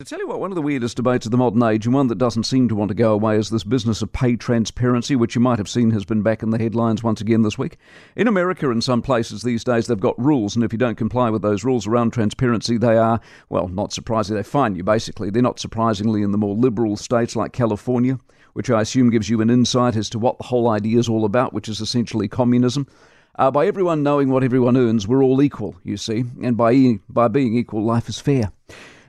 To tell you what, one of the weirdest debates of the modern age, and one that doesn't seem to want to go away, is this business of pay transparency, which you might have seen has been back in the headlines once again this week. In America, in some places these days, they've got rules, and if you don't comply with those rules around transparency, they are, well, not surprisingly, they fine you basically. They're not surprisingly in the more liberal states like California, which I assume gives you an insight as to what the whole idea is all about, which is essentially communism. Uh, by everyone knowing what everyone earns, we're all equal, you see, and by, by being equal, life is fair.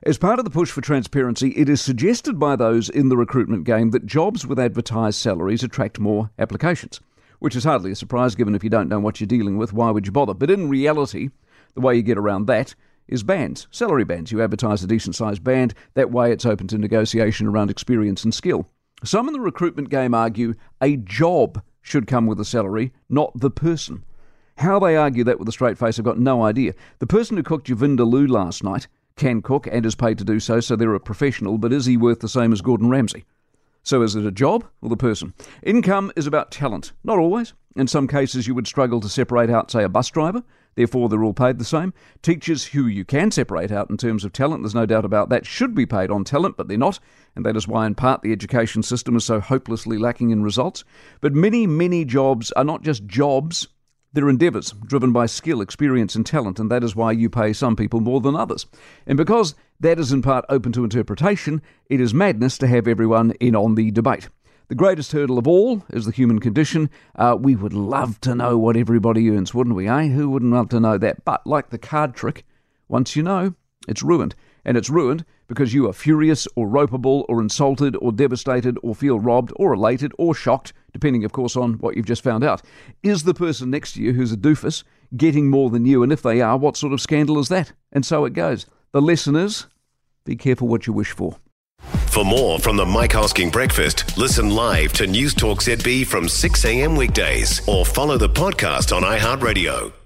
As part of the push for transparency, it is suggested by those in the recruitment game that jobs with advertised salaries attract more applications, which is hardly a surprise given if you don't know what you're dealing with, why would you bother? But in reality, the way you get around that is bands, salary bands. You advertise a decent sized band, that way it's open to negotiation around experience and skill. Some in the recruitment game argue a job should come with a salary, not the person. How they argue that with a straight face, I've got no idea. The person who cooked your vindaloo last night can cook and is paid to do so, so they're a professional, but is he worth the same as Gordon Ramsay? So is it a job or the person? Income is about talent. Not always. In some cases, you would struggle to separate out, say, a bus driver. Therefore, they're all paid the same. Teachers who you can separate out in terms of talent, there's no doubt about that, should be paid on talent, but they're not. And that is why, in part, the education system is so hopelessly lacking in results. But many, many jobs are not just jobs, they're endeavours driven by skill, experience, and talent, and that is why you pay some people more than others. And because that is in part open to interpretation, it is madness to have everyone in on the debate. The greatest hurdle of all is the human condition. Uh, we would love to know what everybody earns, wouldn't we, eh? Who wouldn't love to know that? But like the card trick, once you know, it's ruined. And it's ruined because you are furious or ropeable or insulted or devastated or feel robbed or elated or shocked, depending, of course, on what you've just found out. Is the person next to you who's a doofus getting more than you? And if they are, what sort of scandal is that? And so it goes. The lesson is be careful what you wish for. For more from the Mike Hosking Breakfast, listen live to News Talk ZB from 6 a.m. weekdays or follow the podcast on iHeartRadio.